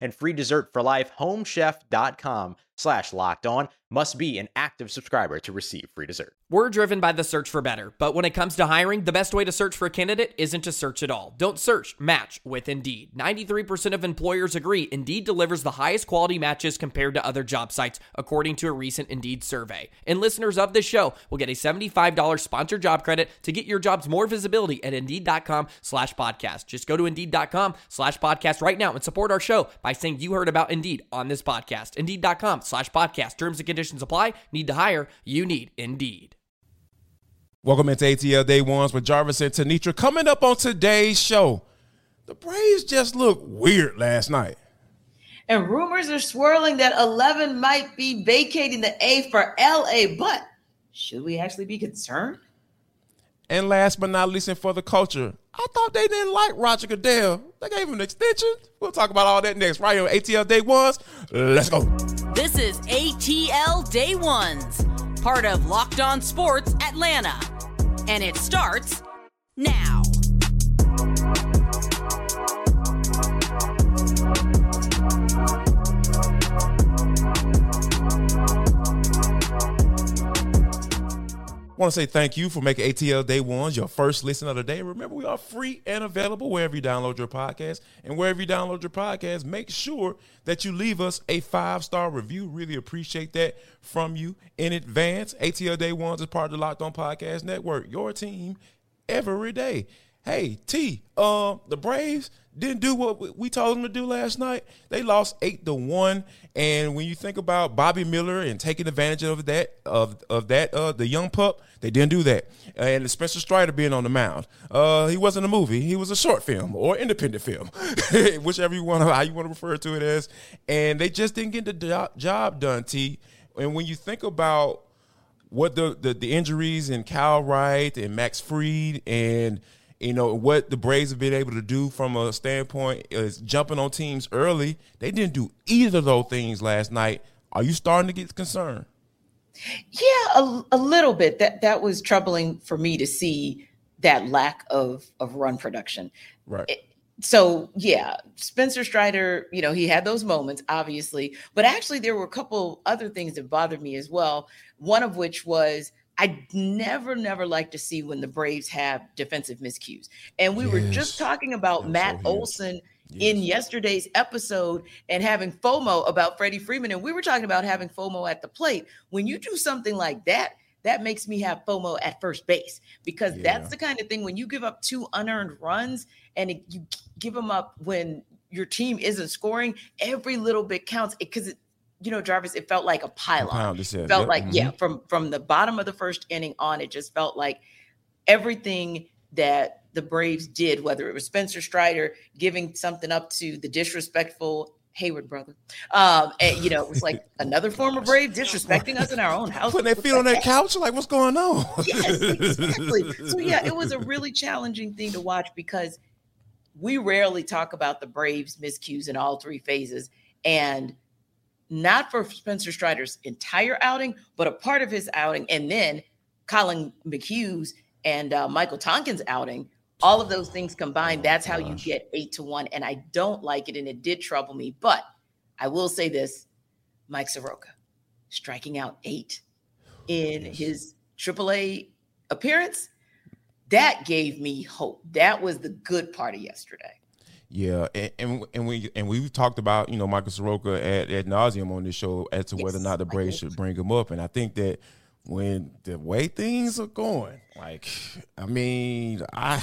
and free dessert for life. Homechef.com slash locked on must be an active subscriber to receive free dessert. We're driven by the search for better, but when it comes to hiring, the best way to search for a candidate isn't to search at all. Don't search, match with Indeed. 93% of employers agree Indeed delivers the highest quality matches compared to other job sites, according to a recent Indeed survey. And listeners of this show will get a $75 sponsored job credit to get your jobs more visibility at Indeed.com slash podcast. Just go to Indeed.com slash podcast right now and support our show by saying you heard about Indeed on this podcast. Indeed.com slash podcast. Terms and conditions apply. Need to hire? You need Indeed. Welcome into ATL Day Ones with Jarvis and Tenitra. Coming up on today's show, the Braves just looked weird last night. And rumors are swirling that 11 might be vacating the A for LA, but should we actually be concerned? And last but not least, and for the culture, I thought they didn't like Roger Goodell. They gave him an extension. We'll talk about all that next, right here on ATL Day Ones. Let's go. This is ATL Day Ones, part of Locked On Sports Atlanta. And it starts now. Want to say thank you for making ATL Day Ones your first listen of the day. Remember, we are free and available wherever you download your podcast. And wherever you download your podcast, make sure that you leave us a five star review. Really appreciate that from you in advance. ATL Day Ones is part of the Locked On Podcast Network, your team every day. Hey, T, uh, the Braves didn't do what we told them to do last night. They lost eight to one. And when you think about Bobby Miller and taking advantage of that of of that uh, the young pup, they didn't do that. And Spencer Strider being on the mound, uh, he wasn't a movie. He was a short film or independent film, whichever you want how you want to refer to it as. And they just didn't get the job done. T. And when you think about what the, the, the injuries in Kyle Wright and Max Fried and you know what the Braves have been able to do from a standpoint is jumping on teams early. They didn't do either of those things last night. Are you starting to get concerned? Yeah, a, a little bit. That that was troubling for me to see that lack of of run production. Right. It, so yeah, Spencer Strider, you know, he had those moments, obviously, but actually there were a couple other things that bothered me as well. One of which was I never, never like to see when the Braves have defensive miscues. And we yes. were just talking about Matt so Olson yes. in yesterday's episode and having FOMO about Freddie Freeman. And we were talking about having FOMO at the plate. When you do something like that, that makes me have FOMO at first base because yeah. that's the kind of thing when you give up two unearned runs and it, you give them up when your team isn't scoring, every little bit counts because it, you know, Jarvis, it felt like a pylon. It felt yep. like, mm-hmm. yeah, from from the bottom of the first inning on, it just felt like everything that the Braves did, whether it was Spencer Strider giving something up to the disrespectful Heyward brother. Um, and you know, it was like another former Brave disrespecting us in our own house. Putting their feet on that couch, like what's going on? yes, exactly. So yeah, it was a really challenging thing to watch because we rarely talk about the Braves miscues in all three phases. And not for Spencer Strider's entire outing, but a part of his outing, and then Collin McHugh's and uh, Michael Tonkin's outing. All of those things combined, that's how you get eight to one. And I don't like it, and it did trouble me. But I will say this Mike Soroka striking out eight in his AAA appearance, that gave me hope. That was the good part of yesterday. Yeah, and, and and we and we've talked about you know Michael Soroka at, at nauseum on this show as to whether or not the Braves should bring him up, and I think that when the way things are going, like I mean, I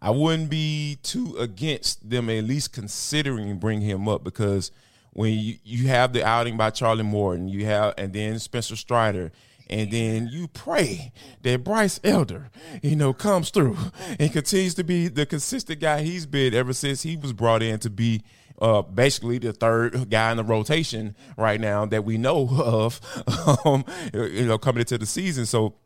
I wouldn't be too against them at least considering bring him up because when you, you have the outing by Charlie Morton, you have and then Spencer Strider. And then you pray that Bryce Elder, you know, comes through and continues to be the consistent guy he's been ever since he was brought in to be uh, basically the third guy in the rotation right now that we know of, um, you know, coming into the season. So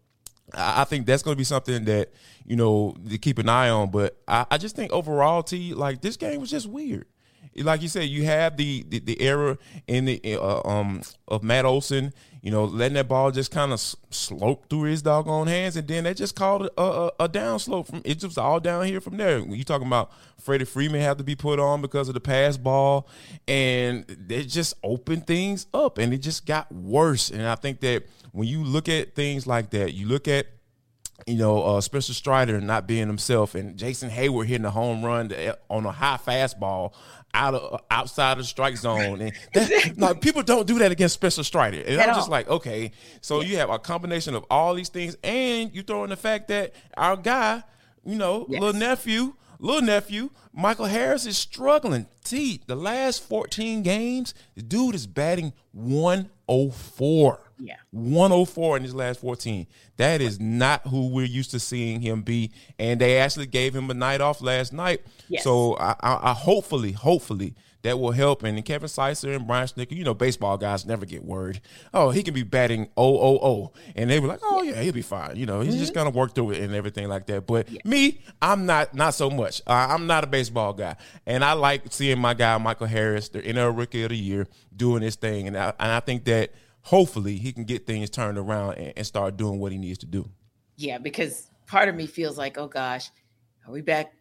I think that's going to be something that you know to keep an eye on. But I, I just think overall, T like this game was just weird. Like you said, you have the the, the error in the uh, um of Matt Olson, you know, letting that ball just kind of slope through his doggone hands, and then they just called a, a, a down slope from it just all down here from there. You talking about Freddie Freeman have to be put on because of the pass ball, and they just opened things up, and it just got worse. And I think that when you look at things like that, you look at you know, uh, Spencer Strider not being himself, and Jason Heyward hitting a home run to- on a high fastball out of outside of the strike zone, and that, no, people don't do that against Spencer Strider. And At I'm just all. like, okay, so you have a combination of all these things, and you throw in the fact that our guy, you know, Yes. little nephew, little nephew, Michael Harris is struggling. T, the last 14 games, the dude is batting 104. Yeah. 104 in his last 14. That is not who we're used to seeing him be. And they actually gave him a night off last night. Yes. So I, I, I hopefully, hopefully that will help. And Kevin Seitzer and Brian Snitker, you know, baseball guys never get worried. Oh, he can be batting 000. And they were like, oh, yeah, he'll be fine. You know, he's just going to work through it and everything like that. But me, I'm not not so much. Uh, I'm not a baseball guy. And I like seeing my guy, Michael Harris, the NL Rookie of the Year, doing his thing. And I, and I think that hopefully he can get things turned around and, and start doing what he needs to do. Yeah, because part of me feels like, oh gosh, are we back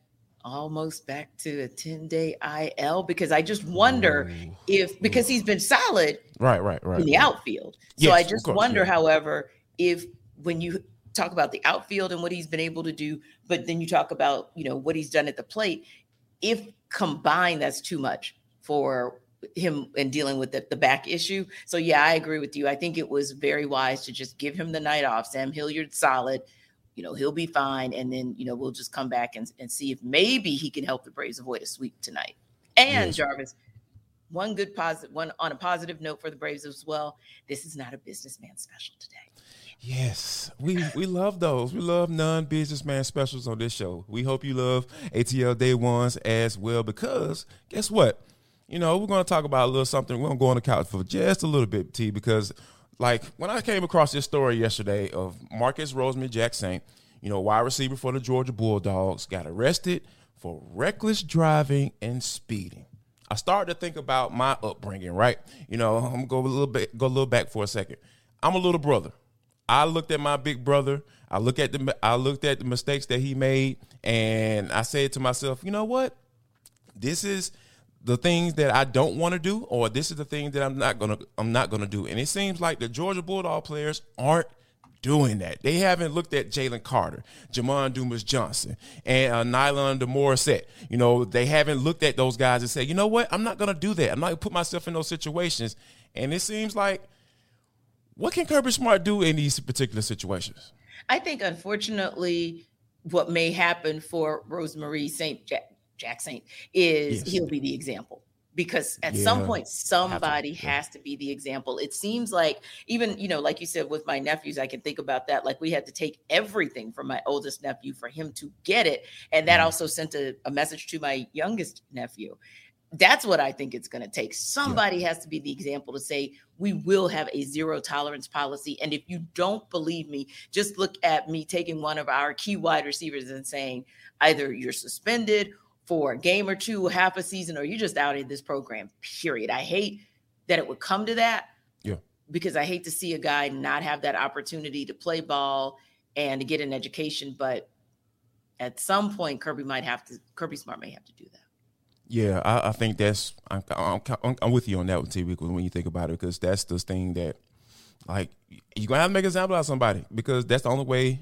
almost back to a 10 day IL? Because I just wonder if, because he's been solid Right, right, right. in the outfield. So Yes, I just course, wonder, yeah. however, if when you talk about the outfield and what he's been able to do, but then you talk about, you know, what he's done at the plate, if combined, that's too much for him and dealing with the, the back issue. So yeah, I agree with you. I think it was very wise to just give him the night off. Sam Hilliard solid. You know, he'll be fine. And then, you know, we'll just come back and, and see if maybe he can help the Braves avoid a sweep tonight. And Yes. Jarvis, one good positive one on a positive note for the Braves as well. This is not a businessman special today. Yes, we we love those. We love non-businessman specials on this show. We hope you love ATL Day Ones as well because guess what? You know, we're going to talk about a little something. We're going to go on the couch for just a little bit, T, because like when I came across this story yesterday of Marcus Rosemy-Jacksaint, you know, wide receiver for the Georgia Bulldogs, got arrested for reckless driving and speeding. I started to think about my upbringing, right? You know, I'm gonna go a little bit, go a little back for a second. I'm a little brother. I looked at my big brother. I look at the I looked at the mistakes that he made, and I said to myself, you know what? This is the things that I don't want to do, or this is the thing that I'm not gonna I'm not gonna do. And it seems like the Georgia Bulldog players aren't doing that. They haven't looked at Jalen Carter, Jamon Dumas Johnson, and uh, Nylon DeMorissette. You know, they haven't looked at those guys and said, you know what? I'm not gonna do that. I'm not gonna put myself in those situations. And it seems like what can Kirby Smart do in these particular situations? I think, unfortunately, what may happen for Rosemary Saint Jack, Saint is Yes. he'll be the example because at some point somebody yeah. has to be the example. It seems like even you know, like you said with my nephews, I can think about that. Like we had to take everything from my oldest nephew for him to get it, and that Mhm. also sent a, a message to my youngest nephew. That's what I think it's going to take. Somebody has to be the example to say, we will have a zero tolerance policy. And if you don't believe me, just look at me taking one of our key wide receivers and saying, either you're suspended for a game or two, half a season, or you're just out of this program, period. I hate that it would come to that. Yeah. Because I hate to see a guy not have that opportunity to play ball and to get an education. But at some point, Kirby might have to, Kirby Smart may have to do that. Yeah, I, I think that's I'm, I'm, I'm, I'm with you on that one, T. Because when you think about it, because that's the thing that, like, you're gonna have to make an example out of somebody because that's the only way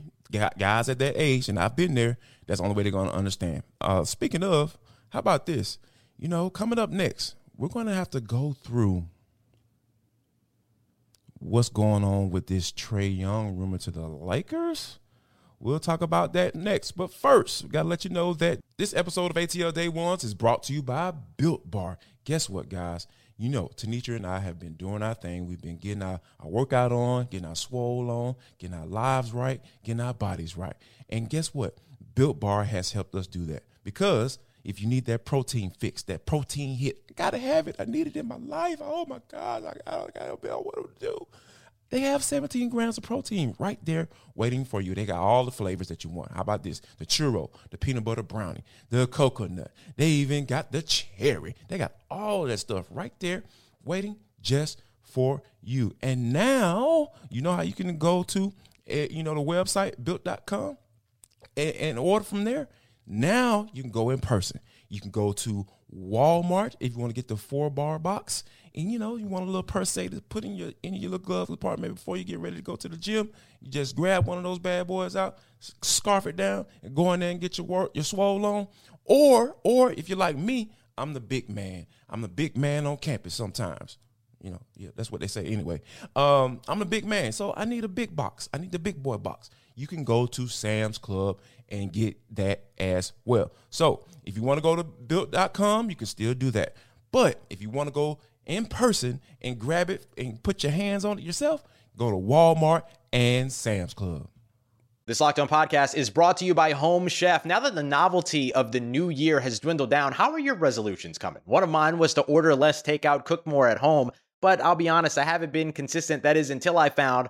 guys at that age, and I've been there. That's the only way they're gonna understand. Uh, speaking of, how about this? You know, coming up next, we're going to have to go through what's going on with this Trae Young rumor to the Lakers. We'll talk about that next. But first, we got to let you know that this episode of ATL Day Ones is brought to you by Built Bar. Guess what, guys? You know, Tenitra and I have been doing our thing. We've been getting our, our workout on, getting our swole on, getting our lives right, getting our bodies right. And guess what? Built Bar has helped us do that because if you need that protein fix, that protein hit, I gotta have it. I need it in my life. Oh my God, I, I, I gotta know what to do. They have 17 grams of protein right there waiting for you. They got all the flavors that you want. How about this? The churro, the peanut butter brownie, the coconut. They even got the cherry. They got all that stuff right there waiting just for you. And now, you know how you can go to, uh, you know, the website built.com and, and order from there? Now you can go in person. You can go to Walmart if you want to get the four bar box and you know you want a little per se to put in your in your little glove compartment before you get ready to go to the gym. You just grab one of those bad boys out, scarf it down, and go in there and get your work your swole on. Or or if you're like me, I'm the big man. I'm the big man on campus sometimes. You know, yeah, that's what they say anyway. Um, I'm a big man, so I need a big box. I need the big boy box. You can go to Sam's Club and get that as well. So if you want to go to built.com, you can still do that. But if you want to go in person and grab it and put your hands on it yourself, go to Walmart and Sam's Club. This Locked On podcast is brought to you by Home Chef. Now that the novelty of the new year has dwindled down, how are your resolutions coming? One of mine was to order less takeout, cook more at home, but I'll be honest, I haven't been consistent. That is until I found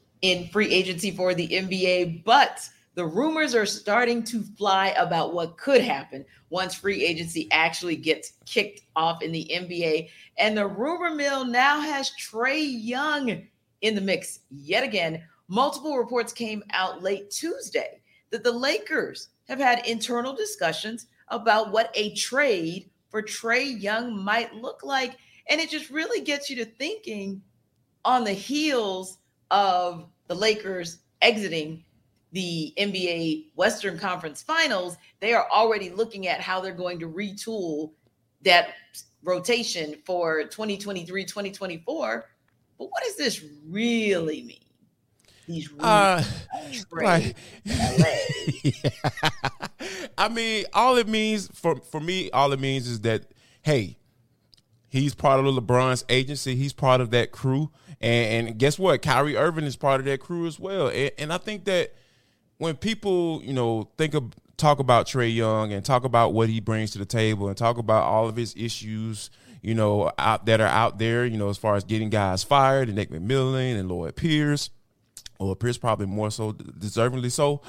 in free agency for the NBA, but the rumors are starting to fly about what could happen once free agency actually gets kicked off in the NBA. And the rumor mill now has Trae Young in the mix yet again. Multiple reports came out late Tuesday that the Lakers have had internal discussions about what a trade for Trae Young might look like. And it just really gets you to thinking on the heels of the Lakers exiting the NBA Western Conference Finals, they are already looking at how they're going to retool that rotation for 2023 2024. But what does this really mean? These uh, right. I mean, all it means for for me, all it means is that hey, he's part of the LeBron's agency. He's part of that crew, and, and guess what? Kyrie Irving is part of that crew as well. And, and I think that when people, you know, think of talk about Trae Young and talk about what he brings to the table and talk about all of his issues, you know, out that are out there, you know, as far as getting guys fired and Nick McMillan and Lloyd Pierce. Lloyd Pierce probably more so deservingly so,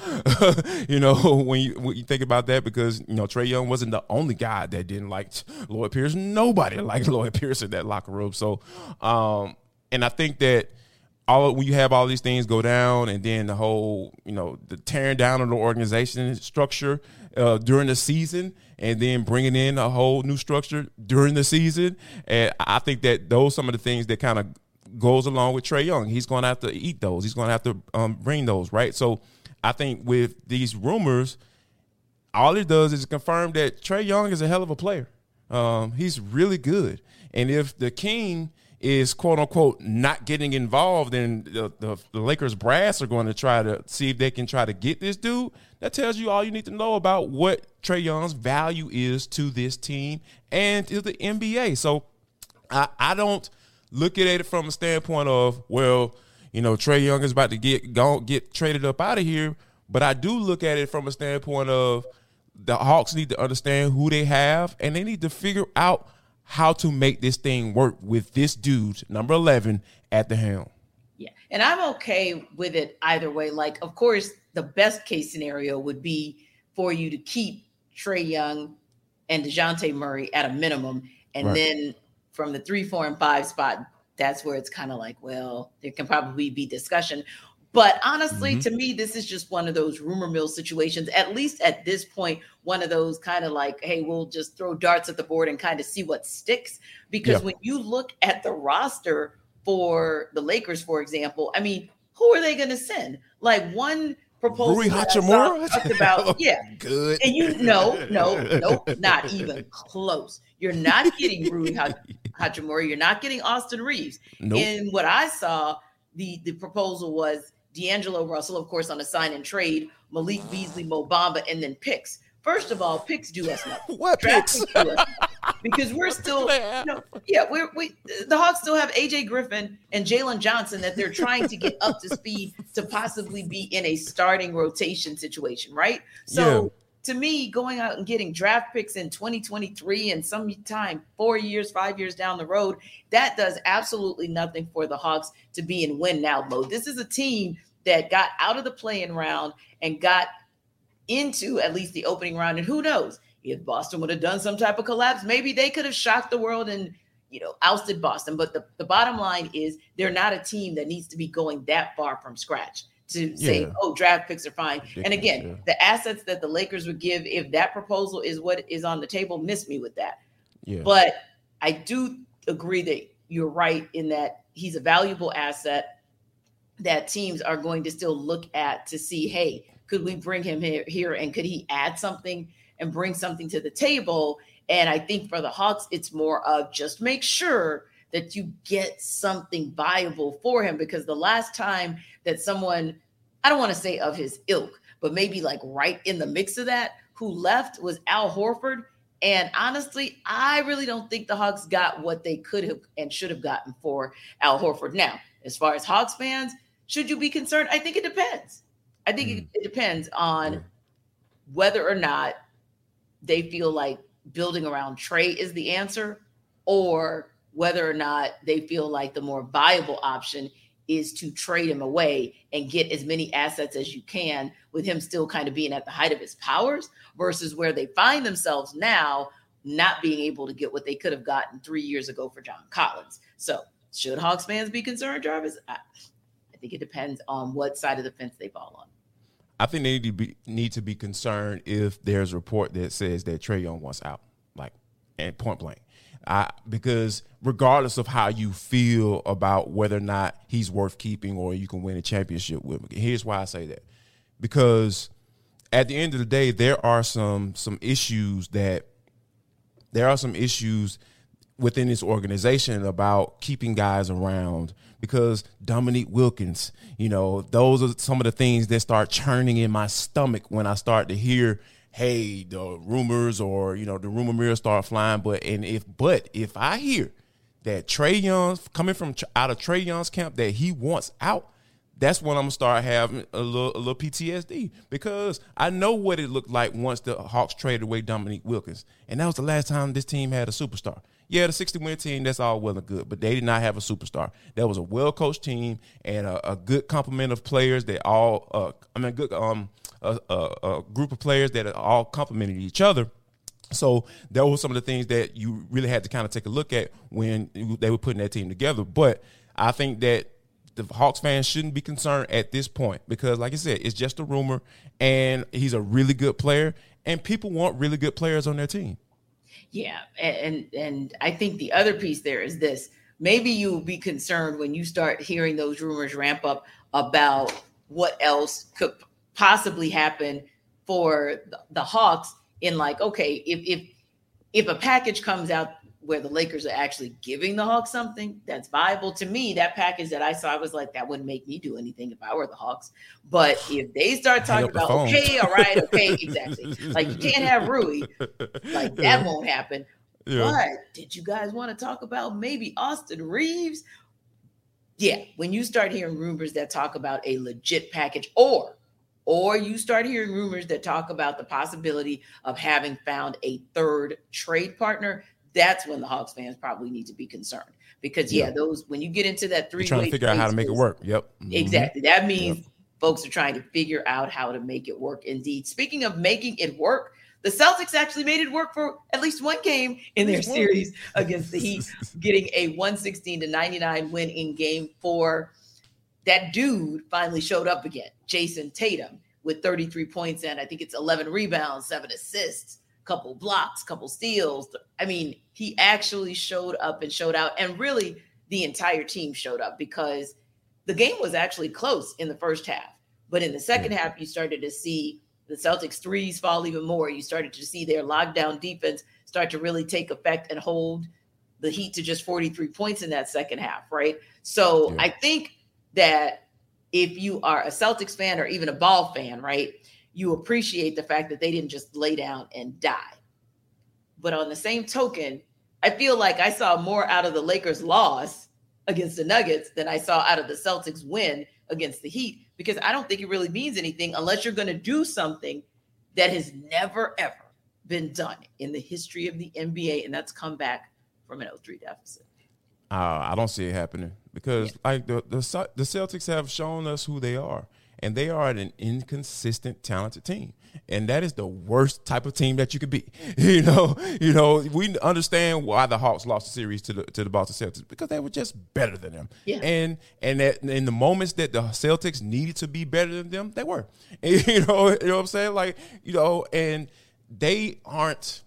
you know, when you when you think about that because you know Trae Young wasn't the only guy that didn't like Lloyd Pierce. Nobody liked Lloyd Pierce in that locker room. So, um, and I think that all when you have all these things go down, and then the whole you know the tearing down of the organization structure uh, during the season, and then bringing in a whole new structure during the season, and I think that those some of the things that kind of goes along with Trae Young. He's going to have to eat those. He's going to have to um, bring those right. So I think with these rumors, all it does is confirm that Trae Young is a hell of a player. Um, he's really good, and if the King is quote unquote not getting involved then the, the, the, Lakers brass are going to try to see if they can try to get this dude, that tells you all you need to know about what Trae Young's value is to this team and to the NBA. So I, I don't look at it from a standpoint of, well, you know, Trae Young is about to get go, get traded up out of here. But I do look at it from a standpoint of the Hawks need to understand who they have and they need to figure out how to make this thing work with this dude, number 11, at the helm. Yeah. And I'm okay with it either way. Like, of course, the best case scenario would be for you to keep Trae Young and DeJounte Murray at a minimum. And right. then from the three, four, and five spot, that's where it's kind of like, well, there can probably be discussion. But honestly, mm-hmm. to me, this is just one of those rumor mill situations, at least at this point, one of those kind of like, hey, we'll just throw darts at the board and kind of see what sticks. Because yeah. when you look at the roster for the Lakers, for example, I mean, who are they going to send? Like one proposal Rui Hachimura? talked about, yeah. Good. And you know, no, no, not even close. You're not getting Rui Hachimura. Hachimura, you're not getting Austin Reaves. Nope. And what I saw, the the proposal was D'Angelo Russell, of course, on a sign and trade, Malik Beasley, Mo Bamba, and then picks. First of all, picks do us nothing. what picks? because we're still, you know, yeah, we're we the Hawks still have AJ Griffin and Jalen Johnson that they're trying to get up to speed to possibly be in a starting rotation situation, right? So. To me, going out and getting draft picks in 2023 and sometime four years, five years down the road, that does absolutely nothing for the Hawks to be in win now mode. This is a team that got out of the playing round and got into at least the opening round. And who knows if Boston would have done some type of collapse, maybe they could have shocked the world and you know ousted Boston. But the, the bottom line is they're not a team that needs to be going that far from scratch to say, yeah. oh, draft picks are fine. Ridiculous, and again, yeah. the assets that the Lakers would give if that proposal is what is on the table, miss me with that. Yeah. But I do agree that you're right in that he's a valuable asset that teams are going to still look at to see, hey, could we bring him here, here and could he add something and bring something to the table? And I think for the Hawks, it's more of just make sure that you get something viable for him because the last time that someone I don't want to say of his ilk, but maybe like right in the mix of that, who left was Al Horford. And honestly, I really don't think the Hawks got what they could have and should have gotten for Al Horford. Now, as far as Hawks fans, should you be concerned? I think it depends. I think mm. it, it, depends on mm. whether or not they feel like building around Trae is the answer, or whether or not they feel like the more viable option is to trade him away and get as many assets as you can with him still kind of being at the height of his powers versus where they find themselves now not being able to get what they could have gotten three years ago for John Collins. So, should Hawks fans be concerned, Jarvis? I, I think it depends on what side of the fence they fall on. I think they need to be need to be concerned if there's a report that says that Trae Young wants out, like and point blank. I, because regardless of how you feel about whether or not he's worth keeping or you can win a championship with him, here's why I say that. Because at the end of the day, there are some some issues that there are some issues within this organization about keeping guys around because Dominique Wilkins, you know, those are some of the things that start churning in my stomach when I start to hear hey, the rumors or you know the rumor mirrors start flying. But and if but if I hear that Trae Young's coming from out of Trae Young's camp that he wants out, that's when I'm gonna start having a little a little PTSD because I know what it looked like once the Hawks traded away Dominique Wilkins, and that was the last time this team had a superstar. Yeah, the 60 win team, that's all well and good, but they did not have a superstar. That was a well coached team and a, a, good complement of players that all, uh, I mean, good um a, a, a group of players that are all complemented each other. So that was some of the things that you really had to kind of take a look at when they were putting that team together. But I think that the Hawks fans shouldn't be concerned at this point because, like I said, it's just a rumor, and he's a really good player, and people want really good players on their team. Yeah, and and I think the other piece there is this: maybe you'll be concerned when you start hearing those rumors ramp up about what else could possibly happen for the, Hawks in like, okay, if if if a package comes out where the Lakers are actually giving the Hawks something that's viable to me, that package that I saw, I was like, that wouldn't make me do anything if I were the Hawks. But if they start talking about, okay, all right, okay, exactly, like you can't have Rui, like that won't happen. Yeah. But did you guys want to talk about maybe Austin Reaves? Yeah, when you start hearing rumors that talk about a legit package or or you start hearing rumors that talk about the possibility of having found a third trade partner, that's when the Hawks fans probably need to be concerned. Because yeah, yeah those when you get into that three, trying to figure out how to make it work. Yep, mm-hmm. exactly. That means yep. folks are trying to figure out how to make it work. Indeed, speaking of making it work, the Celtics actually made it work for at least one game in their series against the Heat, getting a 116 to 99 win in game four. That dude finally showed up again, Jayson Tatum, with 33 points and I think it's 11 rebounds, seven assists, couple blocks, couple steals. I mean, he actually showed up and showed out. And really, the entire team showed up because the game was actually close in the first half. But in the second half, you started to see the Celtics threes fall even more. You started to see their lockdown defense start to really take effect and hold the Heat to just 43 points in that second half, right? So yeah. I think that if you are a Celtics fan or even a ball fan, right, you appreciate the fact that they didn't just lay down and die. But on the same token, I feel like I saw more out of the Lakers' loss against the Nuggets than I saw out of the Celtics' win against the Heat because I don't think it really means anything unless you're going to do something that has never ever been done in the history of the NBA, and that's come back from an 0-3 deficit. Uh, I don't see it happening because yeah. like the, the the Celtics have shown us who they are, and they are an inconsistent, talented team and that is the worst type of team that you could be. You know, you know, we understand why the Hawks lost the series to the to the Boston Celtics because they were just better than them. Yeah. And and that in the moments that the Celtics needed to be better than them, they were. And, you know, you know what I'm saying? Like, you know, and they aren't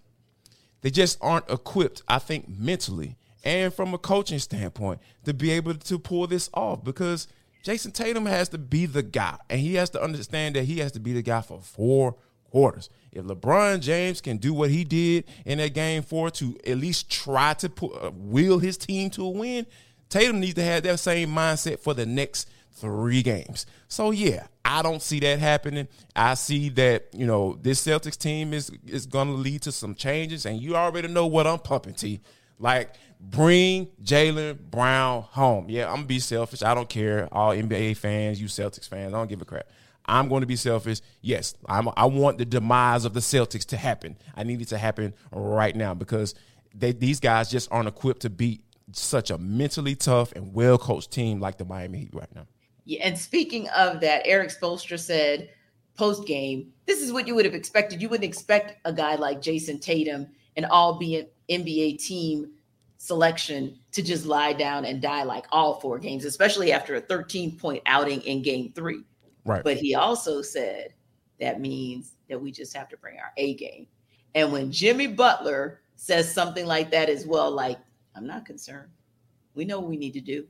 they just aren't equipped, I think, mentally and from a coaching standpoint to be able to pull this off because Jayson Tatum has to be the guy, and he has to understand that he has to be the guy for four quarters. If LeBron James can do what he did in that game four to at least try to put, uh, wheel his team to a win, Tatum needs to have that same mindset for the next three games. So yeah, I don't see that happening. I see that you know this Celtics team is is going to lead to some changes, and you already know what I'm pumping. T like bring Jaylen Brown home. Yeah, I'm gonna be selfish. I don't care. All NBA fans, you Celtics fans, I don't give a crap. I'm going to be selfish. Yes, I'm, I want the demise of the Celtics to happen. I need it to happen right now because they, these guys just aren't equipped to beat such a mentally tough and well coached team like the Miami Heat right now. Yeah, and speaking of that, Erik Spoelstra said post game, this is what you would have expected. You wouldn't expect a guy like Jayson Tatum, an all NBA team selection to just lie down and die like all four games, especially after a 13 point outing in game three. Right. But he also said that means that we just have to bring our A game. And when Jimmy Butler says something like that as well, like, I'm not concerned. We know what we need to do.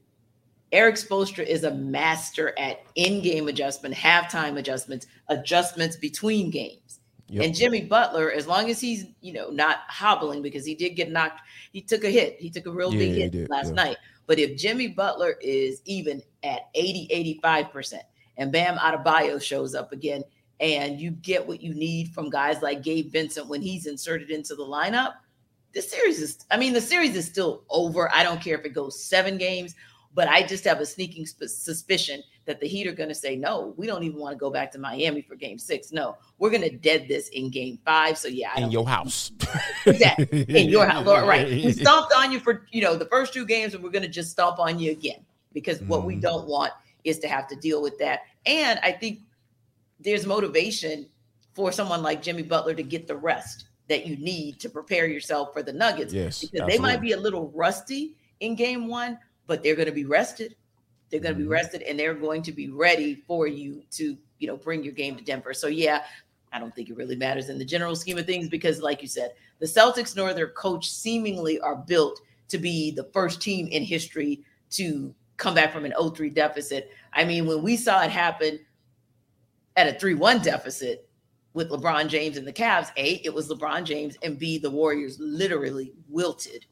Erik Spoelstra is a master at in-game adjustment, halftime adjustments, adjustments between games. Yep. And Jimmy Butler, as long as he's, you know, not hobbling because he did get knocked, he took a hit. He took a real yeah, big hit last yeah. night. But if Jimmy Butler is even at 80, 85%, and Bam Adebayo shows up again, and you get what you need from guys like Gabe Vincent when he's inserted into the lineup, the series is, I mean, the series is still over. I don't care if it goes seven games, but I just have a sneaking sp- suspicion that the Heat are going to say, no, we don't even want to go back to Miami for game six. No, we're going to dead this in game five. So, yeah. I in your house. exactly. In your house. Right. We stomped on you for, you know, the first two games, and we're going to just stomp on you again because mm. what we mm-hmm. don't want is to have to deal with that. And I think there's motivation for someone like Jimmy Butler to get the rest that you need to prepare yourself for the Nuggets. Yes. Because absolutely. they might be a little rusty in game one, but they're going to be rested they're going to mm-hmm. be rested and they're going to be ready for you to, you know, bring your game to Denver. So yeah, I don't think it really matters in the general scheme of things because, like you said, the Celtics nor their coach seemingly are built to be the first team in history to come back from an 0-3 deficit. I mean, when we saw it happen at a 3-1 deficit with LeBron James and the Cavs, A, it was LeBron James, and B, the Warriors literally wilted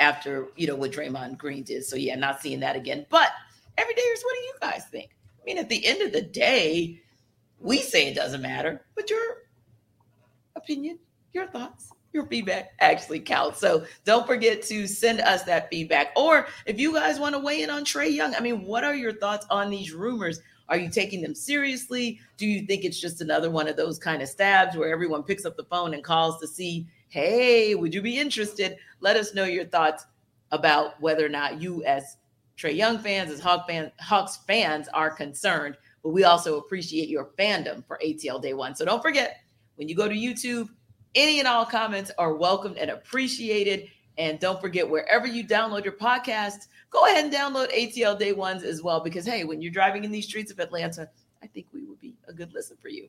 after, you know, what Draymond Green did. So yeah, not seeing that again. But Every day is what do you guys think? I mean, at the end of the day, we say it doesn't matter, but your opinion, your thoughts, your feedback actually counts. So don't forget to send us that feedback. Or if you guys want to weigh in on Trae Young, I mean, what are your thoughts on these rumors? Are you taking them seriously? Do you think it's just another one of those kind of stabs where everyone picks up the phone and calls to see, hey, would you be interested? Let us know your thoughts about whether or not you, as Trae Young fans, as Hawk fan, Hawks fans, are concerned. But we also appreciate your fandom for ATL Day One. So don't forget, when you go to YouTube, any and all comments are welcomed and appreciated. And don't forget, wherever you download your podcast, go ahead and download ATL Day Ones as well. Because, hey, when you're driving in these streets of Atlanta, I think we would be a good listen for you.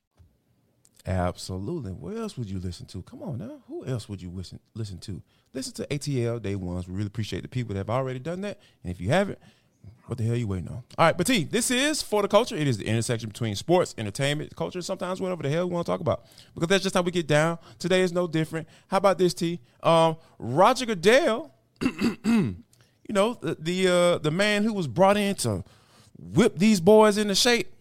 Absolutely. What else would you listen to? Come on now. Who else would you listen listen to? Listen to ATL Day Ones. We really appreciate the people that have already done that. And if you haven't, what the hell are you waiting on? All right, but T, this is for the culture. It is the intersection between sports, entertainment, culture, sometimes whatever the hell we want to talk about. Because that's just how we get down. Today is no different. How about this, T? Um, Roger Goodell, you know, the the, uh, the man who was brought in to whip these boys into shape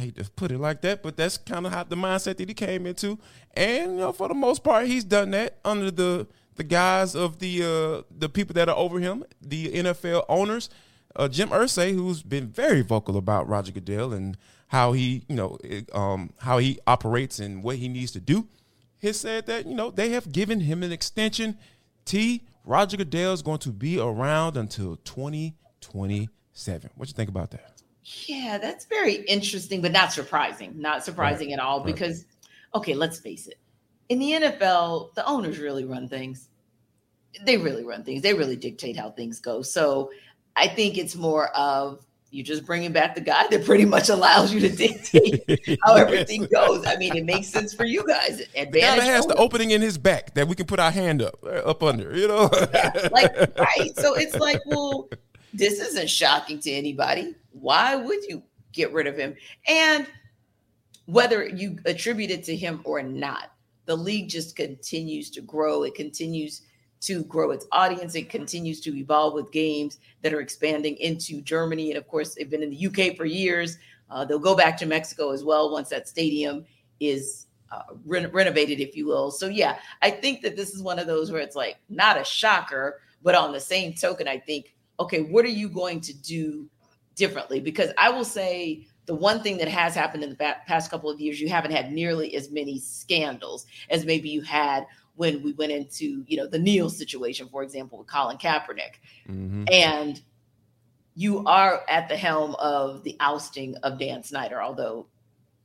hate to put it like that, but that's kind of how the mindset that he came into. And you know, for the most part, he's done that under the the guise of the uh, the people that are over him, the NFL owners. Uh, Jim Irsay, who's been very vocal about Roger Goodell and how he, you know, um, how he operates and what he needs to do, has said that you know they have given him an extension. T. Roger Goodell is going to be around until 2027. What you think about that? Yeah, that's very interesting, but not surprising. Not surprising right. at all because, okay, let's face it. In the NFL, the owners really run things. They really run things. They really dictate how things go. So I think it's more of you just bringing back the guy that pretty much allows you to dictate how everything goes. I mean, it makes sense for you guys. Advantage the guy has the opening in his back that we can put our hand up, uh, up under, you know? yeah, like, right. So it's like, well, this isn't shocking to anybody. Why would you get rid of him? And whether you attribute it to him or not, the league just continues to grow. It continues to grow its audience. It continues to evolve with games that are expanding into Germany. And of course, they've been in the UK for years. Uh, they'll go back to Mexico as well once that stadium is uh, re- renovated, if you will. So, yeah, I think that this is one of those where it's like not a shocker, but on the same token, I think okay, what are you going to do differently? Because I will say the one thing that has happened in the past couple of years, you haven't had nearly as many scandals as maybe you had when we went into, you know, the kneel situation, for example, with Colin Kaepernick. Mm-hmm. And you are at the helm of the ousting of Dan Snyder, although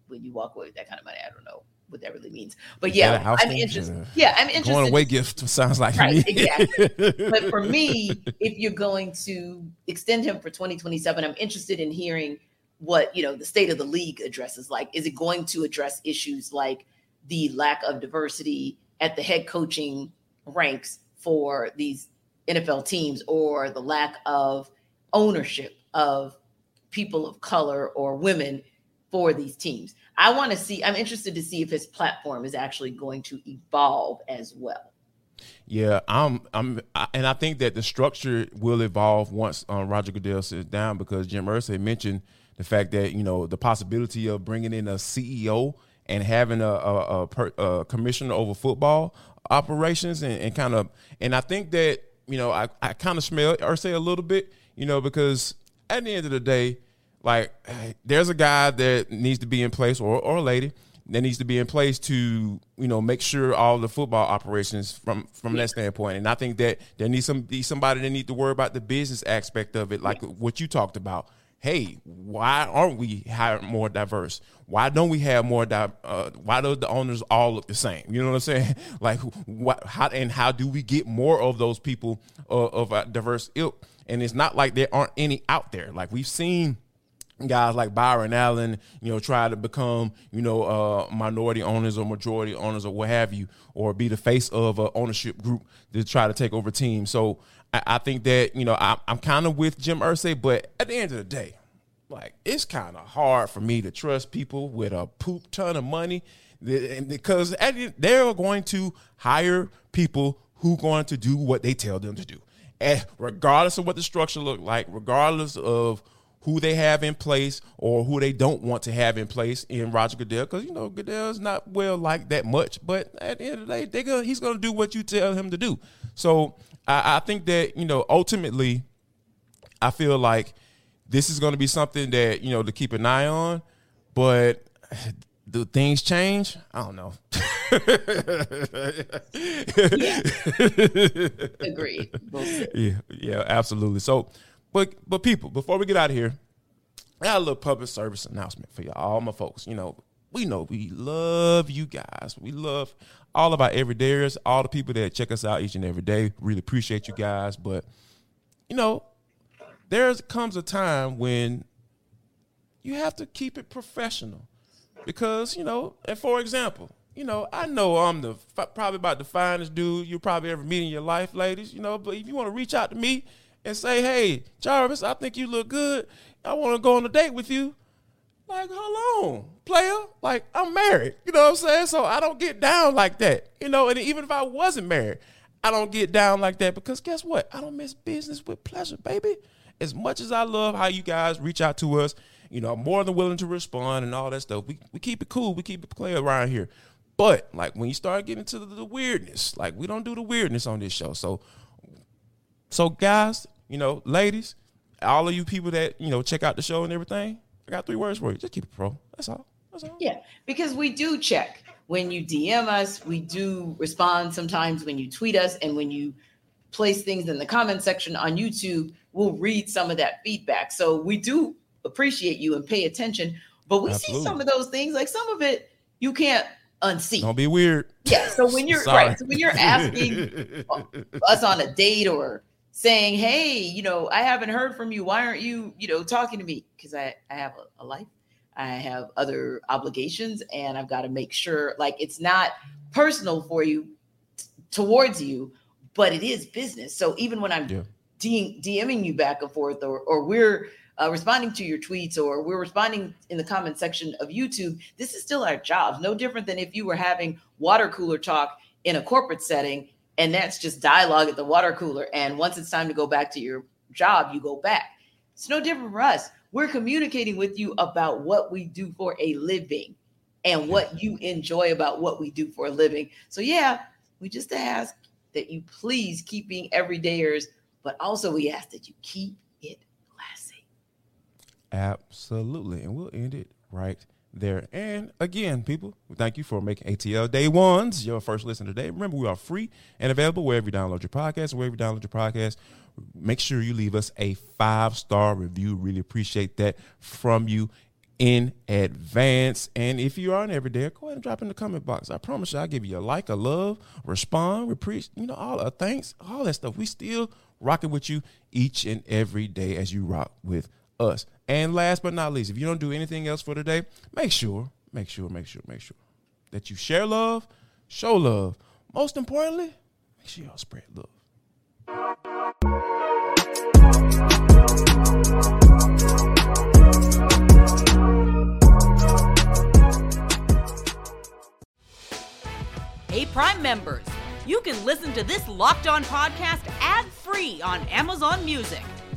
when you walk away with that kind of money, I don't know what that really means. But yeah, I'm interested. Yeah, I'm interested. Going away gift sounds like right, exactly. but for me, if you're going to extend him for 2027, I'm interested in hearing what you know the state of the league addresses. Like, is it going to address issues like the lack of diversity at the head coaching ranks for these NFL teams, or the lack of ownership of people of color or women for these teams? I want to see, I'm interested to see if his platform is actually going to evolve as well. Yeah, I'm, I'm, I, and I think that the structure will evolve once um, Roger Goodell sits down because Jim Irsay mentioned the fact that you know the possibility of bringing in a CEO and having a, a, a, per, a commissioner over football operations and, and kind of, and I think that you know I, I kind of smell Irsay a little bit, you know, because at the end of the day, like there's a guy that needs to be in place or, or a lady that needs to be in place to you know make sure all the football operations from from that standpoint. And i think that there needs some be somebody that need to worry about the business aspect of it like what you talked about. Hey why aren't we more diverse? Why don't we have more di- uh, why do the owners all look the same? You know what i'm saying? Like what how and how do we get more of those people uh, of a diverse ilk? And it's not like there aren't any out there. Like we've seen guys like Byron Allen, you know, try to become, you know, uh, minority owners or majority owners or what have you, or be the face of an ownership group to try to take over teams. So I, I think that, you know, I, am kind of with Jim Irsay, but at the end of the day, like it's kind of hard for me to trust people with a poop ton of money because they're going to hire people who are going to do what they tell them to do. And regardless of what the structure look like, regardless of who they have in place or who they don't want to have in place in Roger Goodell, because you know Goodell's not well liked that much. But at the end of the day, they gonna, he's going to do what you tell him to do. So I, I think that you know ultimately, I feel like this is going to be something that you know to keep an eye on. But do things change? I don't know. yeah. Agreed. yeah, yeah, absolutely. So, but but people, before we get out of here, I got a little public service announcement for y'all, all my folks. You know, we know we love you guys. We love all of our everydayers, all the people that check us out each and every day. Really appreciate you guys. But you know, there comes a time when you have to keep it professional because you know, and for example, you know, I know I'm the probably about the finest dude you probably ever meet in your life, ladies. You know, but if you want to reach out to me and say, "Hey, Jarvis, I think you look good. I want to go on a date with you," like, hold on, player. Like, I'm married. You know what I'm saying? So I don't get down like that. You know, and even if I wasn't married, I don't get down like that because guess what? I don't miss business with pleasure, baby. As much as I love how you guys reach out to us you know, I'm more than willing to respond and all that stuff. We we keep it cool. We keep it clear around here. But like when you start getting to the, the weirdness, like we don't do the weirdness on this show. So, so guys, you know, ladies, all of you people that you know check out the show and everything, I got three words for you. Just keep it pro. That's all. That's all. Yeah, because we do check when you DM us. We do respond sometimes when you tweet us and when you place things in the comment section on YouTube. We'll read some of that feedback. So we do appreciate you and pay attention. But we Absolutely. see some of those things, like some of it you can't unsee. Don't be weird. Yeah. So when you're right, so when you're asking us on a date or saying, "Hey, you know, I haven't heard from you. Why aren't you, you know, talking to me? Because I I have a, a life, I have other obligations, and I've got to make sure like it's not personal for you t- towards you, but it is business. So even when I'm yeah. D- DMing you back and forth, or or we're uh, responding to your tweets or we're responding in the comment section of YouTube, this is still our jobs. No different than if you were having water cooler talk in a corporate setting and that's just dialogue at the water cooler. And once it's time to go back to your job, you go back. It's no different for us. We're communicating with you about what we do for a living and what you enjoy about what we do for a living. So, yeah, we just ask that you please keep being everydayers, but also we ask that you keep it classy. Absolutely. And we'll end it right there. And again, people, thank you for making ATL Day Ones your first listen today. Remember, we are free and available wherever you download your podcast, wherever you download your podcast. Make sure you leave us a five star review. Really appreciate that from you in advance. And if you aren't every day, go ahead and drop in the comment box. I promise you, I'll give you a like, a love, respond, reprieve, you know, all a thanks, all that stuff. We still rocking with you each and every day as you rock with us. And last but not least, if you don't do anything else for today, make sure, make sure, make sure, make sure that you share love, show love. Most importantly, make sure y'all spread love. Hey, Prime members, you can listen to this locked on podcast ad free on Amazon Music.